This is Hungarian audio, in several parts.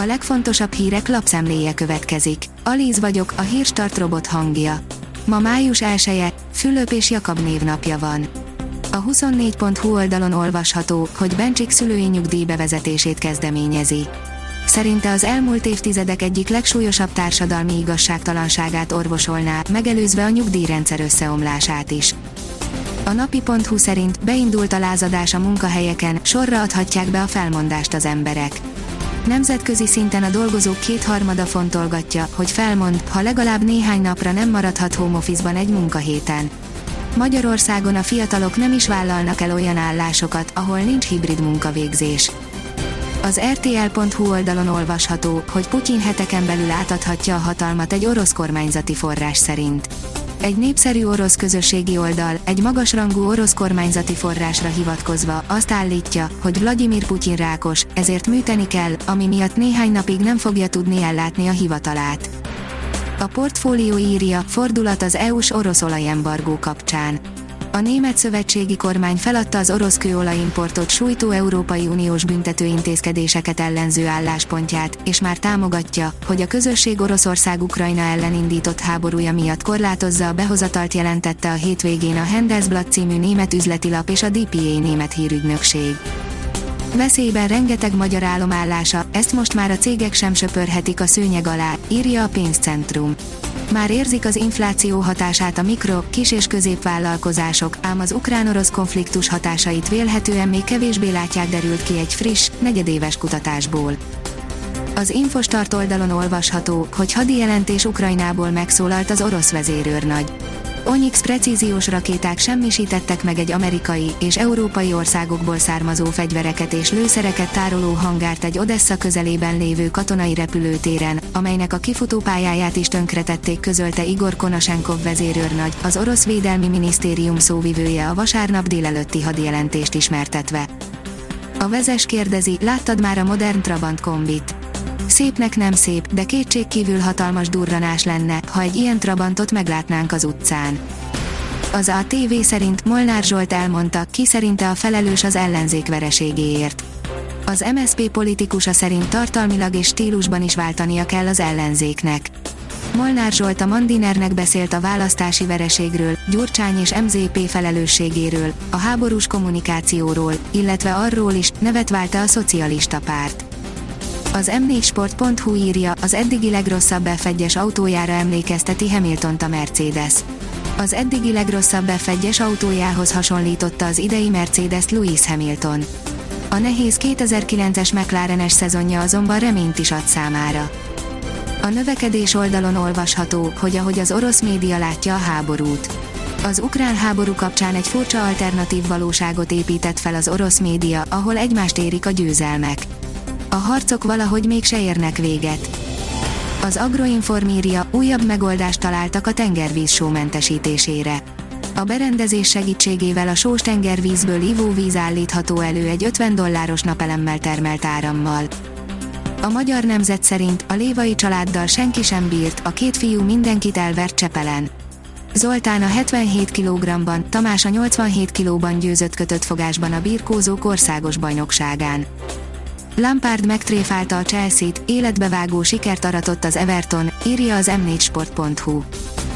A legfontosabb hírek lapszemléje következik. Alíz vagyok, a hírstart robot hangja. Ma május 1 Fülöp és Jakab névnapja van. A 24.hu oldalon olvasható, hogy Bencsik szülői nyugdíj bevezetését kezdeményezi. Szerinte az elmúlt évtizedek egyik legsúlyosabb társadalmi igazságtalanságát orvosolná, megelőzve a nyugdíjrendszer összeomlását is. A napi.hu szerint beindult a lázadás a munkahelyeken, sorra adhatják be a felmondást az emberek. Nemzetközi szinten a dolgozók kétharmada fontolgatja, hogy felmond, ha legalább néhány napra nem maradhat home office-ban egy munkahéten. Magyarországon a fiatalok nem is vállalnak el olyan állásokat, ahol nincs hibrid munkavégzés. Az RTL.hu oldalon olvasható, hogy Putyin heteken belül átadhatja a hatalmat egy orosz kormányzati forrás szerint. Egy népszerű orosz közösségi oldal, egy magasrangú orosz kormányzati forrásra hivatkozva azt állítja, hogy Vladimir Putyin rákos, ezért műteni kell, ami miatt néhány napig nem fogja tudni ellátni a hivatalát. A portfólió írja, fordulat az EU-s orosz olajembargó kapcsán. A német szövetségi kormány feladta az orosz kőolajimportot sújtó Európai Uniós büntetőintézkedéseket ellenző álláspontját, és már támogatja, hogy a közösség Oroszország Ukrajna ellen indított háborúja miatt korlátozza a behozatalt jelentette a hétvégén a Handelsblatt című német üzletilap és a DPA német hírügynökség. Veszélyben rengeteg magyar állomállása, ezt most már a cégek sem söpörhetik a szőnyeg alá, írja a pénzcentrum. Már érzik az infláció hatását a mikro, kis és középvállalkozások, ám az ukrán-orosz konfliktus hatásait vélhetően még kevésbé látják derült ki egy friss, negyedéves kutatásból. Az Infostart oldalon olvasható, hogy hadijelentés Ukrajnából megszólalt az orosz vezérőrnagy. Onyx precíziós rakéták semmisítettek meg egy amerikai és európai országokból származó fegyvereket és lőszereket tároló hangárt egy Odessa közelében lévő katonai repülőtéren, amelynek a kifutópályáját is tönkretették közölte Igor Konasenkov vezérőrnagy, az orosz védelmi minisztérium szóvivője a vasárnap délelőtti hadjelentést ismertetve. A vezes kérdezi, láttad már a modern Trabant kombit? Szépnek nem szép, de kétségkívül hatalmas durranás lenne, ha egy ilyen Trabantot meglátnánk az utcán. Az ATV szerint Molnár Zsolt elmondta, ki szerinte a felelős az ellenzék vereségéért. Az MSP politikusa szerint tartalmilag és stílusban is váltania kell az ellenzéknek. Molnár Zsolt a Mandinernek beszélt a választási vereségről, Gyurcsány és MZP felelősségéről, a háborús kommunikációról, illetve arról is, nevet válta a szocialista párt. Az m4sport.hu írja, az eddigi legrosszabb f autójára emlékezteti hamilton a Mercedes. Az eddigi legrosszabb f autójához hasonlította az idei Mercedes Lewis Hamilton. A nehéz 2009-es McLarenes szezonja azonban reményt is ad számára. A növekedés oldalon olvasható, hogy ahogy az orosz média látja a háborút. Az ukrán háború kapcsán egy furcsa alternatív valóságot épített fel az orosz média, ahol egymást érik a győzelmek a harcok valahogy mégse érnek véget. Az Agroinformíria újabb megoldást találtak a tengervíz sómentesítésére. A berendezés segítségével a sós tengervízből ivóvíz állítható elő egy 50 dolláros napelemmel termelt árammal. A magyar nemzet szerint a lévai családdal senki sem bírt, a két fiú mindenkit elvert Csepelen. Zoltán a 77 kg-ban, Tamás a 87 kg-ban győzött kötött fogásban a birkózók országos bajnokságán. Lampard megtréfálta a Chelsea-t, életbevágó sikert aratott az Everton, írja az m4sport.hu.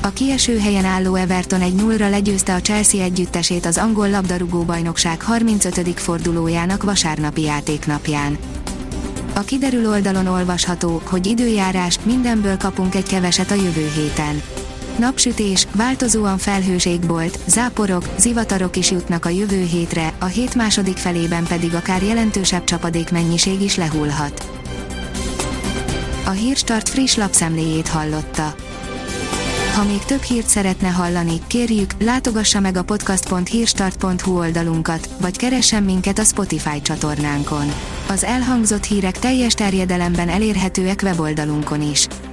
A kieső helyen álló Everton egy 0 legyőzte a Chelsea együttesét az angol labdarúgó bajnokság 35. fordulójának vasárnapi játéknapján. A kiderül oldalon olvasható, hogy időjárás, mindenből kapunk egy keveset a jövő héten. Napsütés, változóan felhős égbolt, záporok, zivatarok is jutnak a jövő hétre, a hét második felében pedig akár jelentősebb csapadék mennyiség is lehullhat. A Hírstart friss lapszemléjét hallotta. Ha még több hírt szeretne hallani, kérjük, látogassa meg a podcast.hírstart.hu oldalunkat, vagy keressen minket a Spotify csatornánkon. Az elhangzott hírek teljes terjedelemben elérhetőek weboldalunkon is.